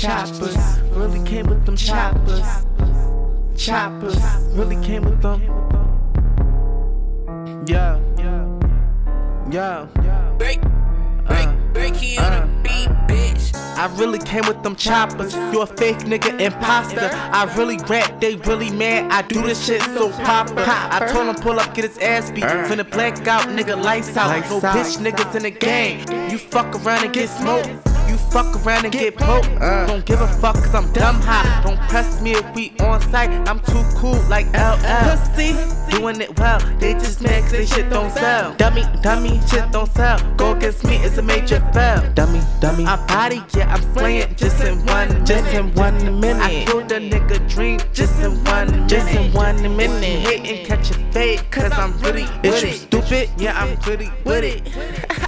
choppers. Really came with them choppers. Choppers. Really came with them. Yeah. Yeah. Break, uh, break, break it on the uh. beat, bitch. I really came with them choppers. You a fake nigga imposter. I really rap, they really mad. I do this shit so proper. I told him pull up, get his ass beat. Finna black out, nigga, lights out. No bitch niggas in the game. You fuck around and get smoked. Fuck around and get poked. Uh, don't give a fuck cause I'm dumb hot. Don't press me if we on site. I'm too cool like LL. Pussy, doing it well. They just mad cause they shit don't sell. Dummy, dummy, shit don't sell. Go against me, it's a major fail. Dummy, dummy. I body, yeah, I'm slaying just in one, just in one minute. I killed a nigga dream just in one minute. Just in one minute. Hit and catch a fade, cause I'm really with Is you it. stupid? Yeah, I'm really with it.